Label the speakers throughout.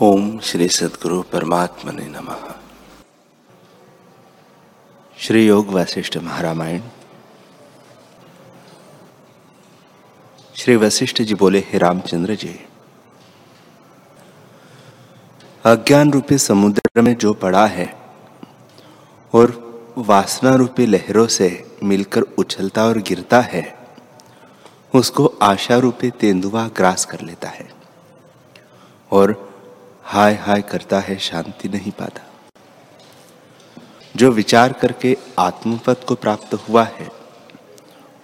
Speaker 1: ओम श्री सदगुरु परमात्मा ने नमः। श्री योग वशिष्ठ महारामायण। श्री वशिष्ठ जी बोले, हे रामचंद्र जी, अज्ञान रूपी समुद्र में जो पड़ा है और वासना रूपी लहरों से मिलकर उछलता और गिरता है, उसको आशा रूपी तेंदुआ ग्रास कर लेता है और हाय हाय करता है शांति नहीं पाता। जो विचार करके आत्मपद को प्राप्त हुआ है,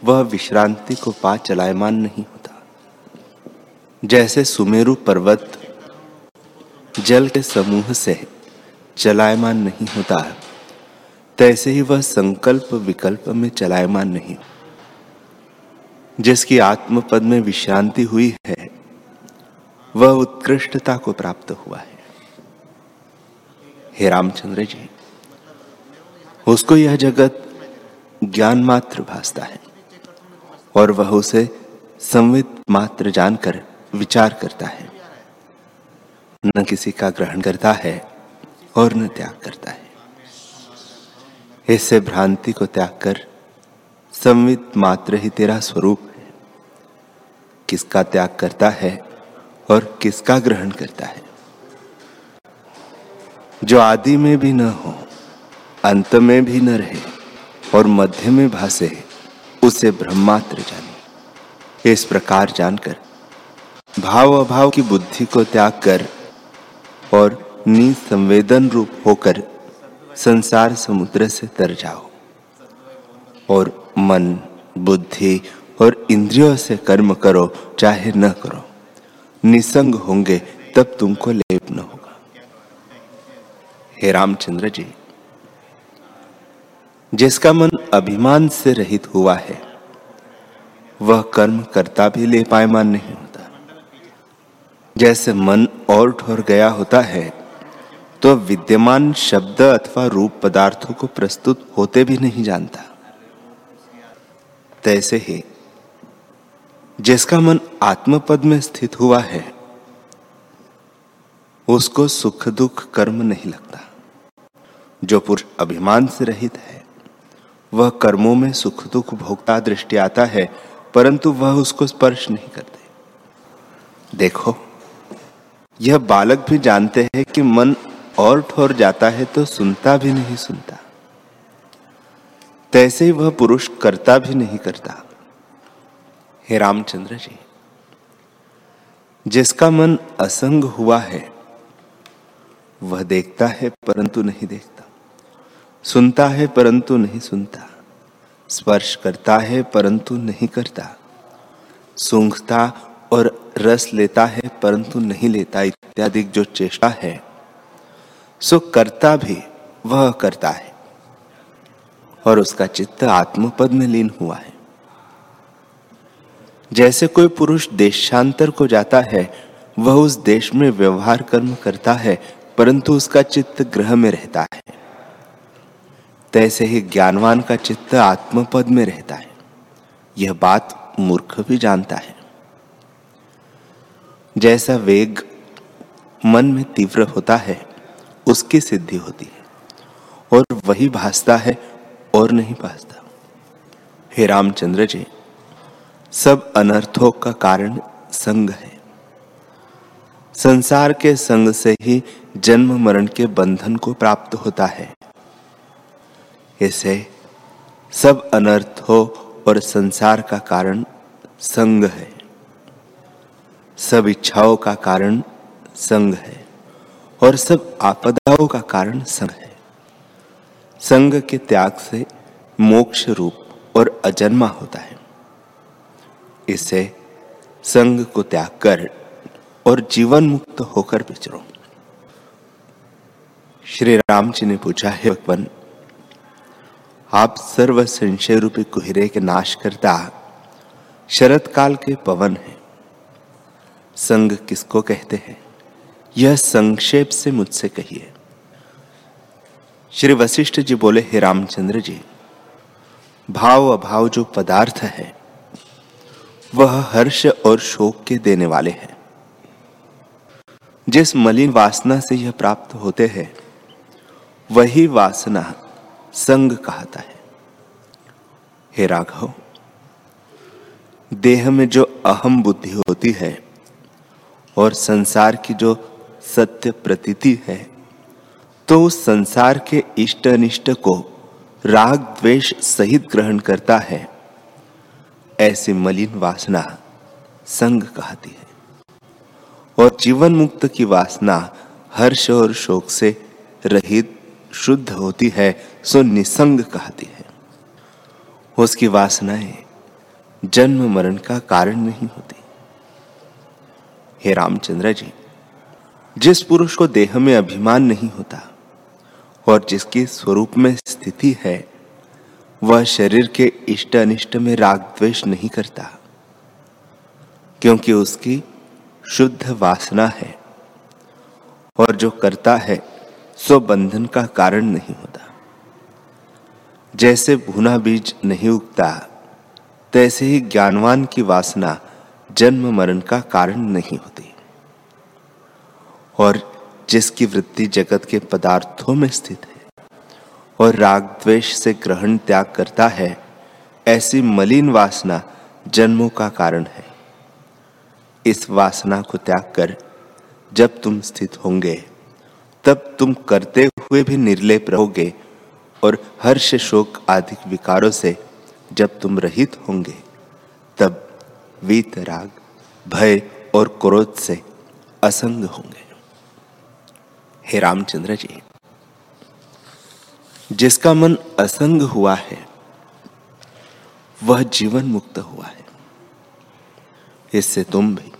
Speaker 1: वह विश्रांति को पा चलायमान नहीं होता। जैसे सुमेरु पर्वत जल के समूह से चलायमान नहीं होता है तैसे ही वह संकल्प विकल्प में चलायमान नहीं। जिसकी आत्मपद में विश्रांति हुई है वह उत्कृष्टता को प्राप्त हुआ है। हे रामचंद्र जी, उसको यह जगत ज्ञान मात्र भासता है और वह उसे संवित मात्र जानकर विचार करता है। न किसी का ग्रहण करता है और न त्याग करता है। इससे भ्रांति को त्याग कर संवित मात्र ही तेरा स्वरूप है। किसका त्याग करता है और किसका ग्रहण करता है? जो आदि में भी न हो, अंत में भी न रहे और मध्य में भासे, उसे ब्रह्मात्र जाने। इस प्रकार जानकर, भाव अभाव की बुद्धि को त्याग कर और निसंवेदन रूप होकर संसार समुद्र से तर जाओ और मन, बुद्धि और इंद्रियों से कर्म करो, चाहे न करो। निसंग होंगे, तब तुमको लेप न होगा। हे रामचंद्र जी, जिसका मन अभिमान से रहित हुआ है, वह कर्म करता भी ले पायमान नहीं होता। जैसे मन और ठोर गया होता है तो विद्यमान शब्द अथवा रूप पदार्थों को प्रस्तुत होते भी नहीं जानता। तैसे ही जिसका मन आत्मपद में स्थित हुआ है, उसको सुख दुख कर्म नहीं लगता। जो पुरुष अभिमान से रहित है, वह कर्मों में सुख दुख भोगता दृष्टि आता है, परंतु वह उसको स्पर्श नहीं करते। देखो, यह बालक भी जानते हैं कि मन और ठोर जाता है तो सुनता भी नहीं सुनता। तैसे ही वह पुरुष करता भी नहीं करता। हे रामचंद्र जी, जिसका मन असंग हुआ है, वह देखता है परंतु नहीं देखता। सुनता है परंतु नहीं सुनता। स्पर्श करता है परंतु नहीं करता। सूंघता और रस लेता है परंतु नहीं लेता, इत्यादि जो चेष्टा है, सो करता भी वह करता है। और उसका चित्त आत्मपद में लीन हुआ है। जैसे कोई पुरुष देशांतर को जाता है, वह उस देश में व्यवहार कर्म करता है, परंतु उसका चित्त ग्रह में रहता है। तैसे ही ज्ञानवान का चित्त आत्मपद में रहता है। यह बात मूर्ख भी जानता है। जैसा वेग मन में तीव्र होता है, उसकी सिद्धि होती है, और वही भासता है और नहीं भासता। हे रामचंद्र जी सब अनर्थों का कारण संग है। संसार के संग से ही जन्म मरण के बंधन को प्राप्त होता है। इसे सब अनर्थों और संसार का कारण संग है। सब इच्छाओं का कारण संग है और सब आपदाओं का कारण संग है। संग के त्याग से मोक्ष रूप और अजन्मा होता है। इसे संग को त्याग कर और जीवन मुक्त होकर विचरो श्री राम जी ने पूछा, है भगवान, आप सर्व संशय रूपी कुहरे के नाश करता शरत काल के पवन है। संग किसको कहते हैं? यह संक्षेप से मुझसे कहिए। श्री वशिष्ठ जी बोले, हे रामचंद्र जी भाव अभाव जो पदार्थ है वह हर्ष और शोक के देने वाले हैं। जिस मलिन वासना से यह प्राप्त होते हैं, वही वासना संग कहता है। हे राघव, देह में जो अहम बुद्धि होती है और संसार की जो सत्य प्रतीति है तो उस संसार के इष्ट अनिष्ट को राग द्वेष सहित ग्रहण करता है। ऐसी मलिन वासना संग कहती है। और जीवन मुक्त की वासना हर्ष और शोक से रहित शुद्ध होती है, सो निसंग कहती है। उसकी वासनाएँ जन्म मरण का कारण नहीं होती। हे रामचंद्र जी, जिस पुरुष को देह में अभिमान नहीं होता और जिसके स्वरूप में स्थिति है वह शरीर के इष्ट अनिष्ट में राग द्वेष नहीं करता, क्योंकि उसकी शुद्ध वासना है और जो करता है, सो बंधन का कारण नहीं होता। जैसे भुना बीज नहीं उगता, तैसे ही ज्ञानवान की वासना जन्म मरण का कारण नहीं होती। और जिसकी वृत्ति जगत के पदार्थों में स्थित है और राग द्वेष से ग्रहण त्याग करता है, ऐसी मलिन वासना जन्मों का कारण है। इस वासना को त्याग कर जब तुम स्थित होंगे, तब तुम करते हुए भी निर्लेप रहोगे और हर्ष शोक आदि विकारों से जब तुम रहित होंगे, तब वीत राग, भय और क्रोध से असंग होंगे। हे रामचंद्र जी। जिसका मन असंग हुआ है, वह जीवन मुक्त हुआ है। इससे तुम भी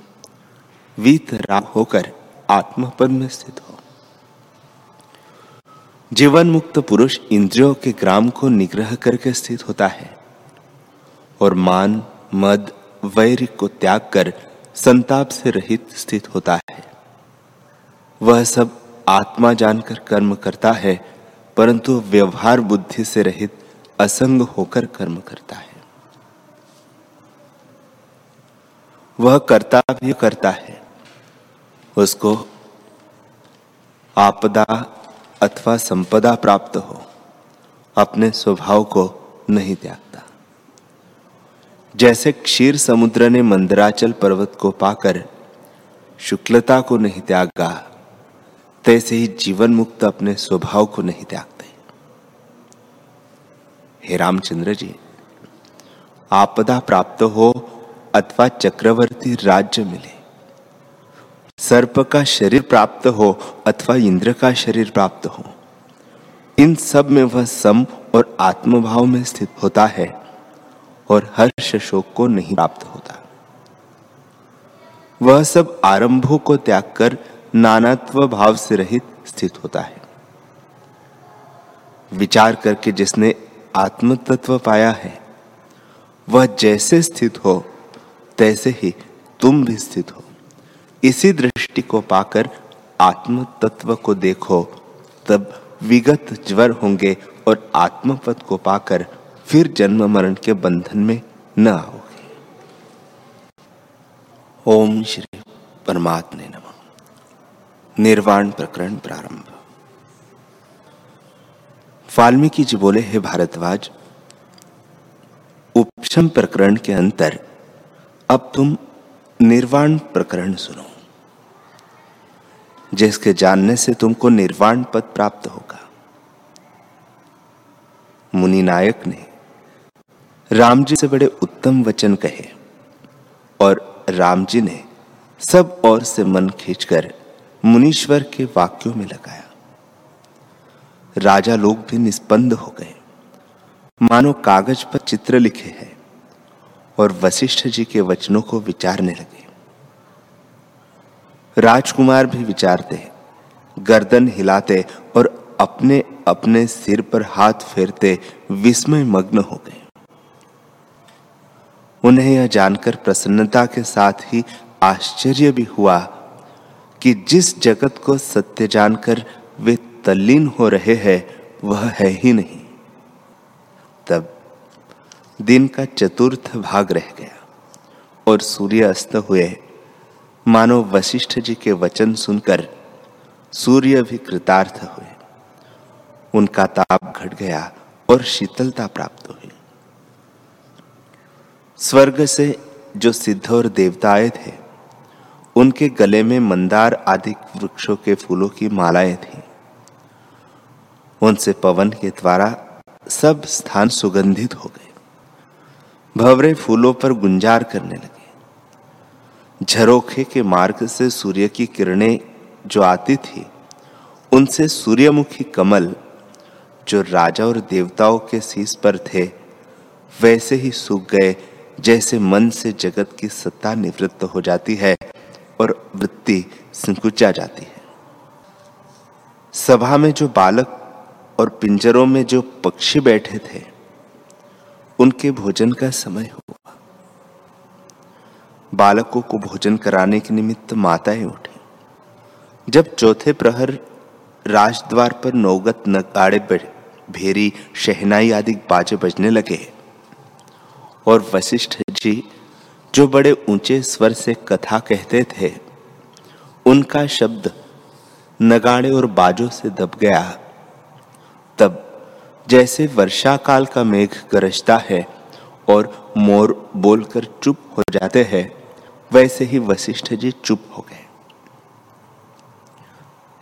Speaker 1: वीत राग होकर आत्मपद में स्थित हो। जीवन मुक्त पुरुष इंद्रियों के ग्राम को निग्रह करके स्थित होता है और मान, मद, वैर को त्याग कर संताप से रहित स्थित होता है। वह सब आत्मा जानकर कर्म करता है परंतु व्यवहार बुद्धि से रहित असंग होकर कर्म करता है। वह करता भी करता है। उसको आपदा अथवा संपदा प्राप्त हो, अपने स्वभाव को नहीं त्यागता। जैसे क्षीर समुद्र ने मंदराचल पर्वत को पाकर शुक्लता को नहीं त्यागा तैसे ही जीवन मुक्त अपने स्वभाव को नहीं त्यागते। हे रामचंद्र जी, आपदा प्राप्त हो अथवा चक्रवर्ती राज्य मिले, सर्प का शरीर प्राप्त हो अथवा इंद्र का शरीर प्राप्त हो, इन सब में वह सम और आत्मभाव में स्थित होता है और हर्ष शोक को नहीं प्राप्त होता। वह सब आरंभों को त्याग कर नानात्व भाव से रहित स्थित होता है। विचार करके जिसने आत्म तत्व पाया है, वह जैसे स्थित हो, तैसे ही तुम भी स्थित हो। इसी दृष्टि को पाकर आत्म तत्व को देखो, तब विगत ज्वर होंगे और आत्मपद को पाकर फिर जन्म मरण के बंधन में न आओगे। ओम श्री परमात्मे नम। निर्वाण प्रकरण प्रारंभ। वाल्मीकि जी बोले, हे भारद्वाज, उपशम प्रकरण के अंतर अब तुम निर्वाण प्रकरण सुनो, जिसके जानने से तुमको निर्वाण पद प्राप्त होगा। मुनि नायक ने राम जी से बड़े उत्तम वचन कहे और राम जी ने सब और से मन खींचकर मुनीश्वर के वाक्यों में लगाया। राजा लोग भी निष्पन्द हो गए। मानो कागज़ पर चित्र लिखे हैं और वशिष्ठ जी के वचनों को विचारने लगे। राजकुमार भी विचारते गर्दन हिलाते और अपने अपने सिर पर हाथ फेरते विस्मय मग्न हो गए। उन्हें यह जानकर प्रसन्नता के साथ ही आश्चर्य भी हुआ कि जिस जगत को सत्य जानकर वे तल्लीन हो रहे हैं, वह है ही नहीं। तब दिन का चतुर्थ भाग रह गया और सूर्य अस्त हुए। मानो वशिष्ठ जी के वचन सुनकर सूर्य भी कृतार्थ हुए। उनका ताप घट गया और शीतलता प्राप्त हुई। स्वर्ग से जो सिद्ध और देवता आए थे उनके गले में मंदार आदि वृक्षों के फूलों की मालाएँ थी। उनसे पवन के द्वारा सब स्थान सुगंधित हो गए। भवरे फूलों पर गुंजार करने लगे। झरोखे के मार्ग से सूर्य की किरणें जो आती थी, उनसे सूर्यमुखी कमल जो राजा और देवताओं के शीश पर थे, वैसे ही सूख गए, जैसे मन से जगत की सत्ता निवृत्त हो जाती है और वृत्ति संकुचा जाती है। सभा में जो बालक और पिंजरों में जो पक्षी बैठे थे, उनके भोजन का समय हुआ। बालकों को भोजन कराने के निमित्त माताएँ उठी। जब चौथे प्रहर राजद्वार पर नौगत नगाड़े भेरी, शहनाई आदि बाजे बजने लगे, और वशिष्ठ जी जो बड़े ऊँचे स्वर से कथा कहते थे, उनका शब्द नगाड़े और बाजों से दब गया। तब जैसे वर्षा काल का मेघ गरजता है और मोर बोलकर चुप हो जाते हैं, वैसे ही वशिष्ठ जी चुप हो गए।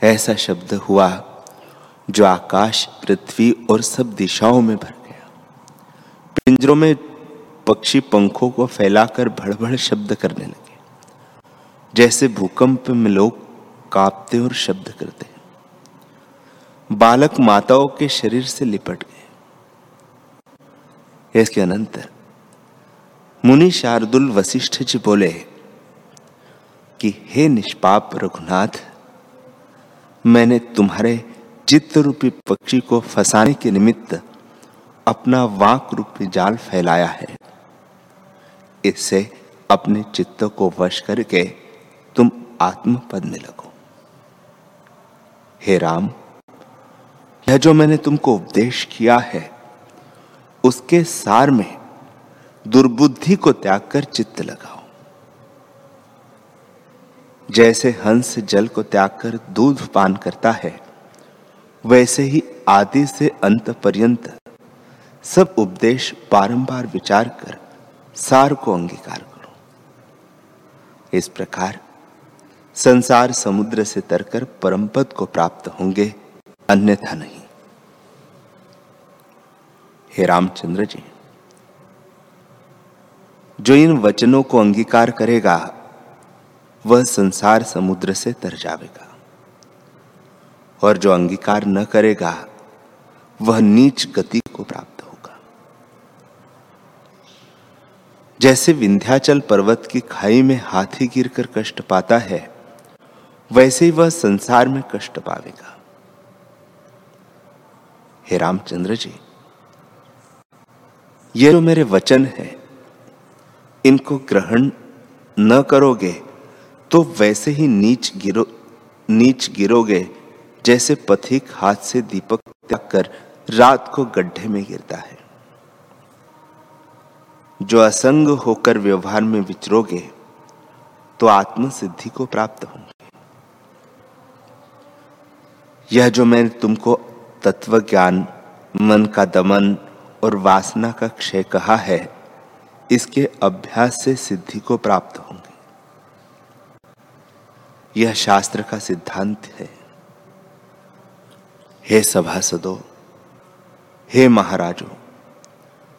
Speaker 1: ऐसा शब्द हुआ जो आकाश, पृथ्वी और सब दिशाओं में भर गया। पिंजरों में पक्षी पंखों को फैलाकर भड़बड़ शब्द करने लगे। जैसे भूकंप में लोग कांपते और शब्द करते हैं। बालक माताओं के शरीर से लिपट गए। इसके अनंतर मुनि शार्दुल वशिष्ठ जी बोले कि, हे निष्पाप रघुनाथ, मैंने तुम्हारे चित्त रूपी पक्षी को फंसाने के निमित्त अपना वाक रूपी जाल फैलाया है। इससे अपने चित्त को वश करके तुम आत्म पद में लगो। हे राम, यह जो मैंने तुमको उपदेश किया है, उसके सार में दुर्बुद्धि को त्याग कर चित्त लगाओ। जैसे हंस जल को त्याग कर दूध पान करता है, वैसे ही आदि से अंत पर्यंत सब उपदेश बारंबार विचार कर सार को अंगीकार करो। इस प्रकार संसार समुद्र से तरकर परम पद को प्राप्त होंगे, अन्यथा नहीं। हे रामचंद्र जी, जो इन वचनों को अंगीकार करेगा, वह संसार समुद्र से तर जाएगा और जो अंगीकार न करेगा, वह नीच गति को प्राप्त जैसे विंध्याचल पर्वत की खाई में हाथी गिरकर कष्ट पाता है, वैसे ही वह संसार में कष्ट पावेगा। हे रामचंद्र जी, ये जो मेरे वचन है, इनको ग्रहण न करोगे तो वैसे ही नीच गिरो, नीच गिरोगे जैसे पथिक हाथ से दीपक त्याग कर रात को गड्ढे में गिरता है। जो असंग होकर व्यवहार में विचरोगे तो आत्म सिद्धि को प्राप्त होंगे। यह जो मैंने तुमको तत्व ज्ञान मन का दमन और वासना का क्षय कहा है, इसके अभ्यास से सिद्धि को प्राप्त होंगे। यह शास्त्र का सिद्धांत है। हे सभासदों, हे महाराजों,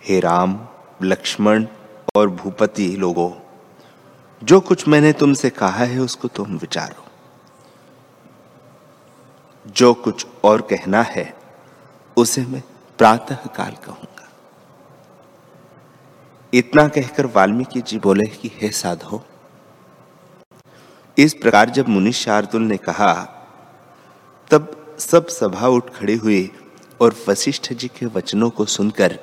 Speaker 1: हे राम लक्ष्मण और भूपति लोगों, जो कुछ मैंने तुमसे कहा है उसको तुम विचारो। जो कुछ और कहना है, उसे मैं प्रातः काल कहूँगा। इतना कहकर वाल्मीकि जी बोले कि, हे साधो, इस प्रकार जब मुनि शार्दुल ने कहा, तब सब सभा उठ खड़ी हुई और वशिष्ठ जी के वचनों को सुनकर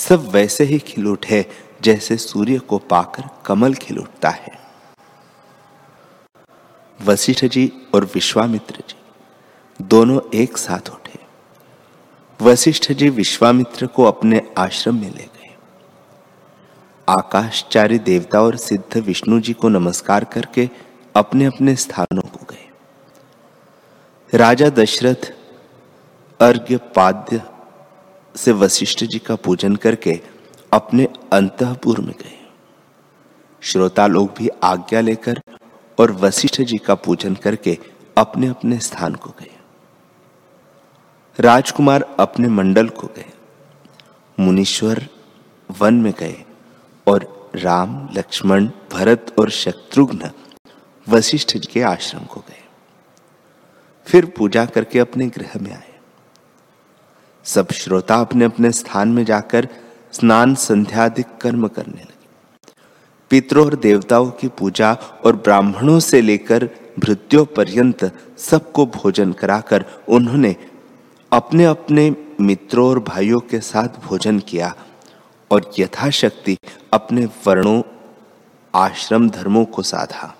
Speaker 1: सब वैसे ही खिल उठे, जैसे सूर्य को पाकर कमल खिल उठता है। वशिष्ठ जी और विश्वामित्र जी दोनों एक साथ उठे। वशिष्ठ जी विश्वामित्र को अपने आश्रम में ले गए। आकाशचारी देवता और सिद्ध विष्णु जी को नमस्कार करके अपने अपने स्थानों को गए। राजा दशरथ, अर्घ्य, पाद्य से वशिष्ठ जी का पूजन करके अपने अंतपुर में गए। श्रोता लोग भी आज्ञा लेकर और वशिष्ठ जी का पूजन करके अपने अपने स्थान को गए। राजकुमार अपने मंडल को गए। मुनीश्वर वन में गए और राम, लक्ष्मण, भरत और शत्रुघ्न वशिष्ठ जी के आश्रम को गए। फिर पूजा करके अपने गृह में आए। सब श्रोता अपने अपने स्थान में जाकर स्नान संध्यादिक कर्म करने लगे। पितरों और देवताओं की पूजा और ब्राह्मणों से लेकर भृत्यों पर्यंत सबको भोजन कराकर उन्होंने अपने अपने मित्रों और भाइयों के साथ भोजन किया और यथाशक्ति अपने वर्णों, आश्रम धर्मों को साधा।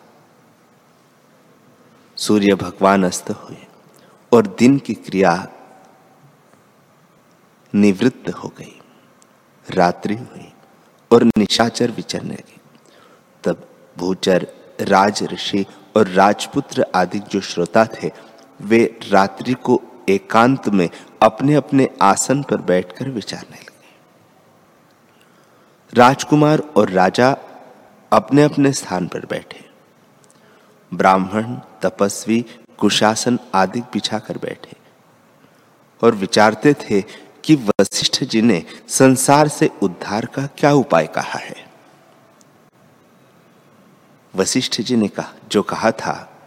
Speaker 1: सूर्य भगवान अस्त हुए और दिन की क्रिया निवृत्त हो गई, रात्रि हुई और निशाचर विचरने लगे। तब भूचर, राज ऋषि और राजपुत्र आदि जो श्रोता थे, वे रात्रि को एकांत में अपने अपने आसन पर बैठकर विचारने लगे। राजकुमार और राजा अपने अपने स्थान पर बैठे। ब्राह्मण, तपस्वी, कुशासन आदि बिछाकर बैठे और विचारते थे कि वशिष्ठ जी ने संसार से उद्धार का क्या उपाय कहा है? वशिष्ठ जी ने कहा, जो कहा था,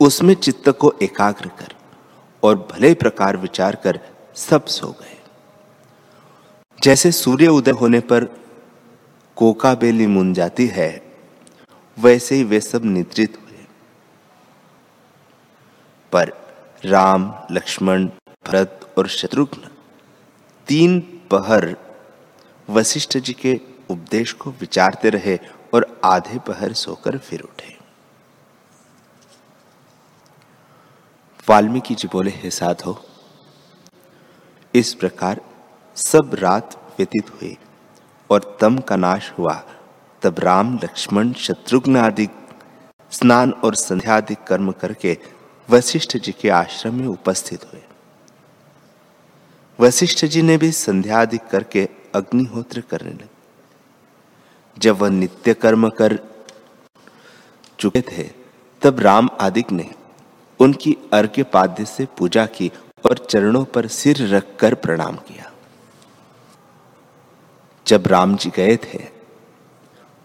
Speaker 1: उसमें चित्त को एकाग्र कर और भले प्रकार विचार कर सब सो गए। जैसे सूर्य उदय होने पर कोका बेली मुन जाती है, वैसे ही वे सब निद्रित हुए। पर राम, लक्ष्मण, भरत और शत्रुघ्न तीन पहर वशिष्ठ जी के उपदेश को विचारते रहे और आधे पहर सोकर फिर उठे। वाल्मीकि जी बोले, हे साधो, इस प्रकार सब रात व्यतीत हुई और तम का नाश हुआ। तब राम, लक्ष्मण, शत्रुघ्न आदि स्नान और संध्या आदि कर्म करके वशिष्ठ जी के आश्रम में उपस्थित हुए। वशिष्ठ जी ने भी संध्या आदि करके अग्निहोत्र करने लगे। जब वह नित्य कर्म कर चुके थे, तब राम आदिक ने उनकी अर्घ्य पाद्य से पूजा की और चरणों पर सिर रखकर प्रणाम किया। जब राम जी गए थे,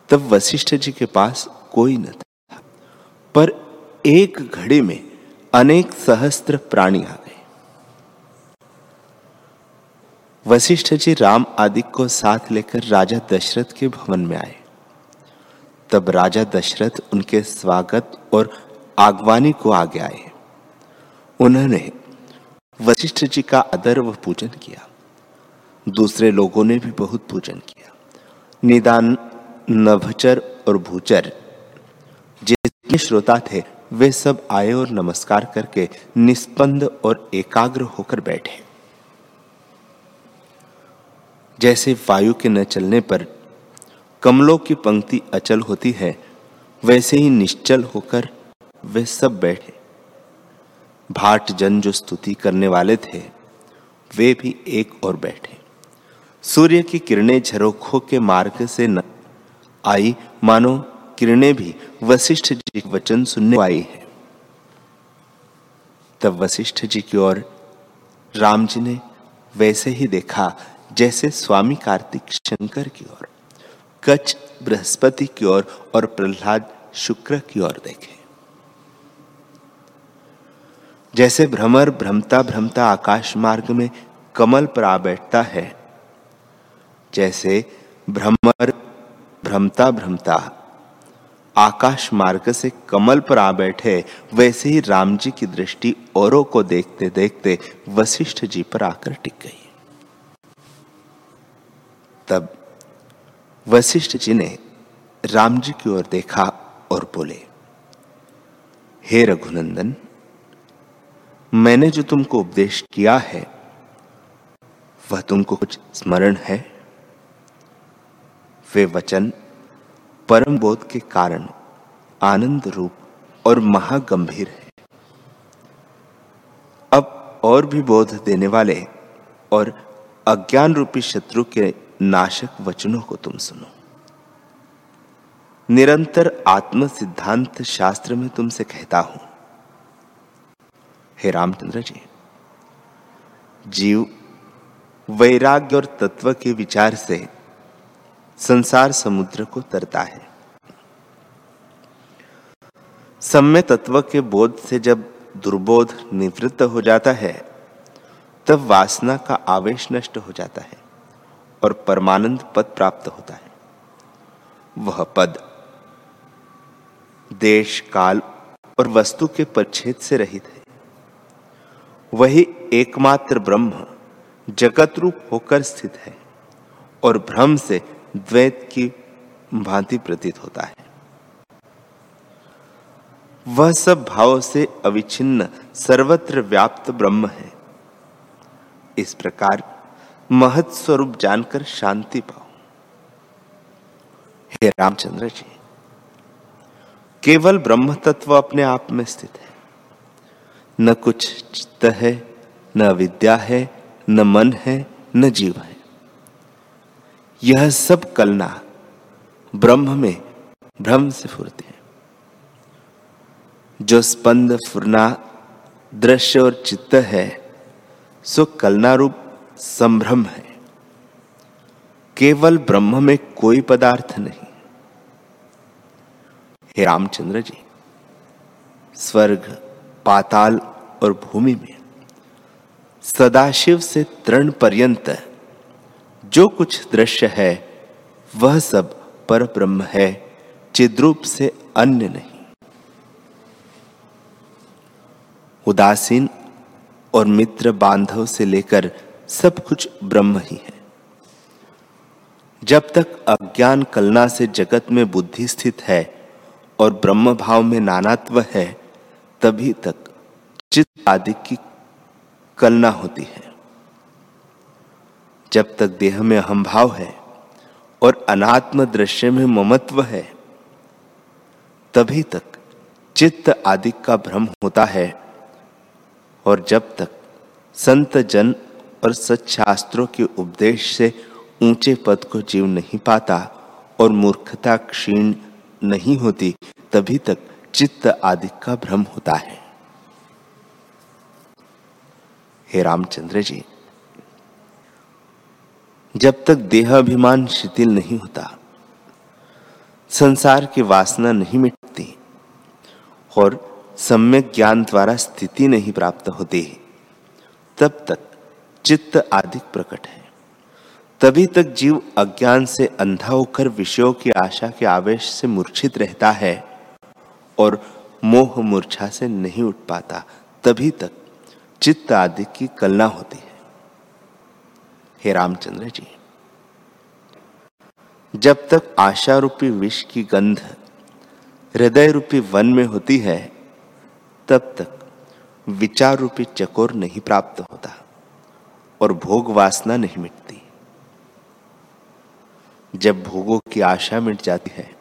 Speaker 1: तब वशिष्ठ जी के पास कोई न था, पर एक घड़ी में अनेक सहस्त्र प्राणी आ गए। वशिष्ठ जी राम आदि को साथ लेकर राजा दशरथ के भवन में आए। तब राजा दशरथ उनके स्वागत और आगवानी को आगे आए। उन्होंने वशिष्ठ जी का आदर व पूजन किया। दूसरे लोगों ने भी बहुत पूजन किया। निदान, नभचर और भूचर जितने श्रोता थे, वे सब आए और नमस्कार करके निस्पंद और एकाग्र होकर बैठे। जैसे वायु के न चलने पर कमलों की पंक्ति अचल होती है, वैसे ही निश्चल होकर वे सब बैठे। भाट जन जो स्तुति करने वाले थे, वे भी एक और बैठे। सूर्य की किरणें झरोखों के मार्ग से न आई। मानो किरणें भी वशिष्ठ जी वचन सुनने आई है। तब वशिष्ठ जी की ओर राम जी ने वैसे ही देखा जैसे स्वामी कार्तिक शंकर की ओर कच्छ बृहस्पति की ओर और प्रहलाद शुक्र की ओर देखे। जैसे भ्रमर भ्रमता भ्रमता आकाश मार्ग में कमल पर आ बैठता है, जैसे भ्रमर भ्रमता भ्रमता आकाश मार्ग से कमल पर आ बैठे, वैसे ही राम जी की दृष्टि औरों को देखते देखते वशिष्ठ जी पर आकर टिक गई। तब वशिष्ठ जी ने राम जी की ओर देखा और बोले, हे रघुनंदन, मैंने जो तुमको उपदेश किया है, वह तुमको कुछ स्मरण है? वे वचन परम बोध के कारण आनंद रूप और महागंभीर है। अब और भी बोध देने वाले और अज्ञान रूपी शत्रु के नाशक वचनों को तुम सुनो। निरंतर आत्म सिद्धांत शास्त्र में तुमसे कहता हूँ। हे रामचंद्र जी, जीव वैराग्य और तत्व के विचार से संसार समुद्र को तरता है। सम्य तत्व के बोध से जब दुर्बोध निवृत्त हो जाता है, तब वासना का आवेश नष्ट हो जाता है। और परमानंद पद प्राप्त होता है। वह पद देश, काल और वस्तु के परिच्छेद से रहित है। वही एकमात्र ब्रह्म जगत रूप होकर स्थित है और भ्रम से द्वैत की भांति प्रतीत होता है। वह सब भाव से अविच्छिन्न सर्वत्र व्याप्त ब्रह्म है। इस प्रकार महत स्वरूप जानकर शांति पाओ। हे रामचंद्र जी, केवल ब्रह्म तत्व अपने आप में स्थित है। न कुछ चित्त है, न विद्या है, न मन है, न जीव है। यह सब कलना ब्रह्म में भ्रम से फुरते हैं। जो स्पंद फुरना दृश्य और चित्त है, सो कलना रूप संभ्रम है। केवल ब्रह्म में कोई पदार्थ नहीं। हे रामचंद्र जी, स्वर्ग, पाताल और भूमि में सदाशिव से तृण पर्यंत जो कुछ दृश्य है, वह सब पर ब्रह्म है, चिद्रूप से अन्य नहीं। उदासीन और मित्र बांधव से लेकर सब कुछ ब्रह्म ही है। जब तक अज्ञान कलना से जगत में बुद्धि स्थित है और ब्रह्म भाव में नानात्व है, तभी तक चित्त आदि की कलना होती है। जब तक देह में अहम भाव है और अनात्म दृश्य में ममत्व है, तभी तक चित्त आदि का भ्रम होता है और जब तक संत जन और सच्छास्त्रों के उपदेश से ऊँचे पद को जीव नहीं पाता और मूर्खता क्षीण नहीं होती, तभी तक चित्त आदि का भ्रम होता है। हे रामचंद्र जी, जब तक देह अभिमान शिथिल नहीं होता, संसार की वासना नहीं मिटती और सम्यक ज्ञान द्वारा स्थिति नहीं प्राप्त होती, तब तक चित्त आदि प्रकट है। तभी तक जीव अज्ञान से अंधा होकर विषयों की आशा के आवेश से मूर्छित रहता है और मोह मूर्छा से नहीं उठ पाता। तभी तक चित्त आदि की कलना होती है। हे रामचंद्र जी, जब तक आशा रूपी विष की गंध हृदय रूपी वन में होती है, तब तक विचार रूपी चकोर नहीं प्राप्त होता। और भोग वासना नहीं मिटती। जब भोगों की आशा मिट जाती है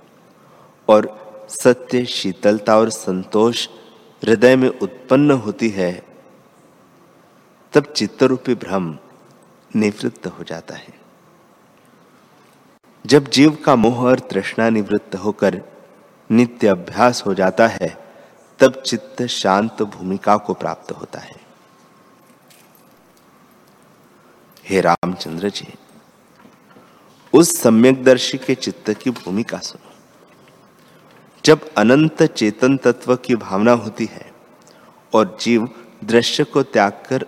Speaker 1: और सत्य, शीतलता और संतोष हृदय में उत्पन्न होती है, तब चित्तरूपी भ्रम निवृत्त हो जाता है। जब जीव का मोह और तृष्णा निवृत्त होकर नित्य अभ्यास हो जाता है, तब चित्त शांत भूमिका को प्राप्त होता है। हे रामचंद्र जी, उस सम्यकदर्शी के चित्त की भूमिका सुनो। जब अनंत चेतन तत्व की भावना होती है और जीव दृश्य को त्याग कर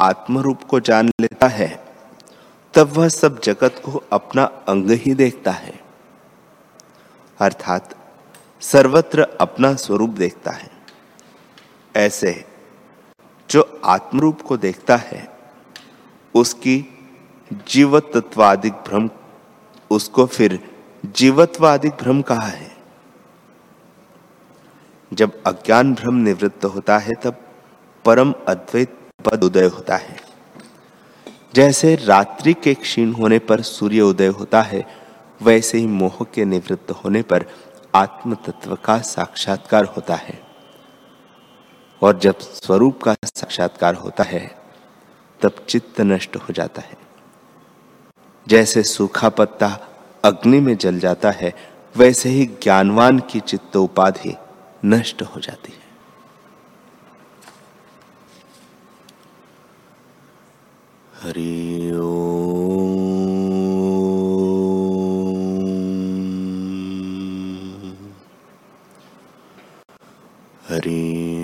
Speaker 1: आत्मरूप को जान लेता है, तब वह सब जगत को अपना अंग ही देखता है। अर्थात सर्वत्र अपना स्वरूप देखता है। ऐसे जो आत्मरूप को देखता है उसकी जीवत्वादिक भ्रम, उसको फिर जीवत्वादिक भ्रम कहा है। जब अज्ञान भ्रम निवृत्त होता है, तब परम अद्वैत पद उदय होता है। जैसे रात्रि के क्षीण होने पर सूर्य उदय होता है, वैसे ही मोह के निवृत्त होने पर आत्म तत्व का साक्षात्कार होता है। और जब स्वरूप का साक्षात्कार होता है तब चित्त नष्ट हो जाता है। जैसे सूखा पत्ता अग्नि में जल जाता है, वैसे ही ज्ञानवान की चित्त उपाधि नष्ट हो जाती है। हरि हरि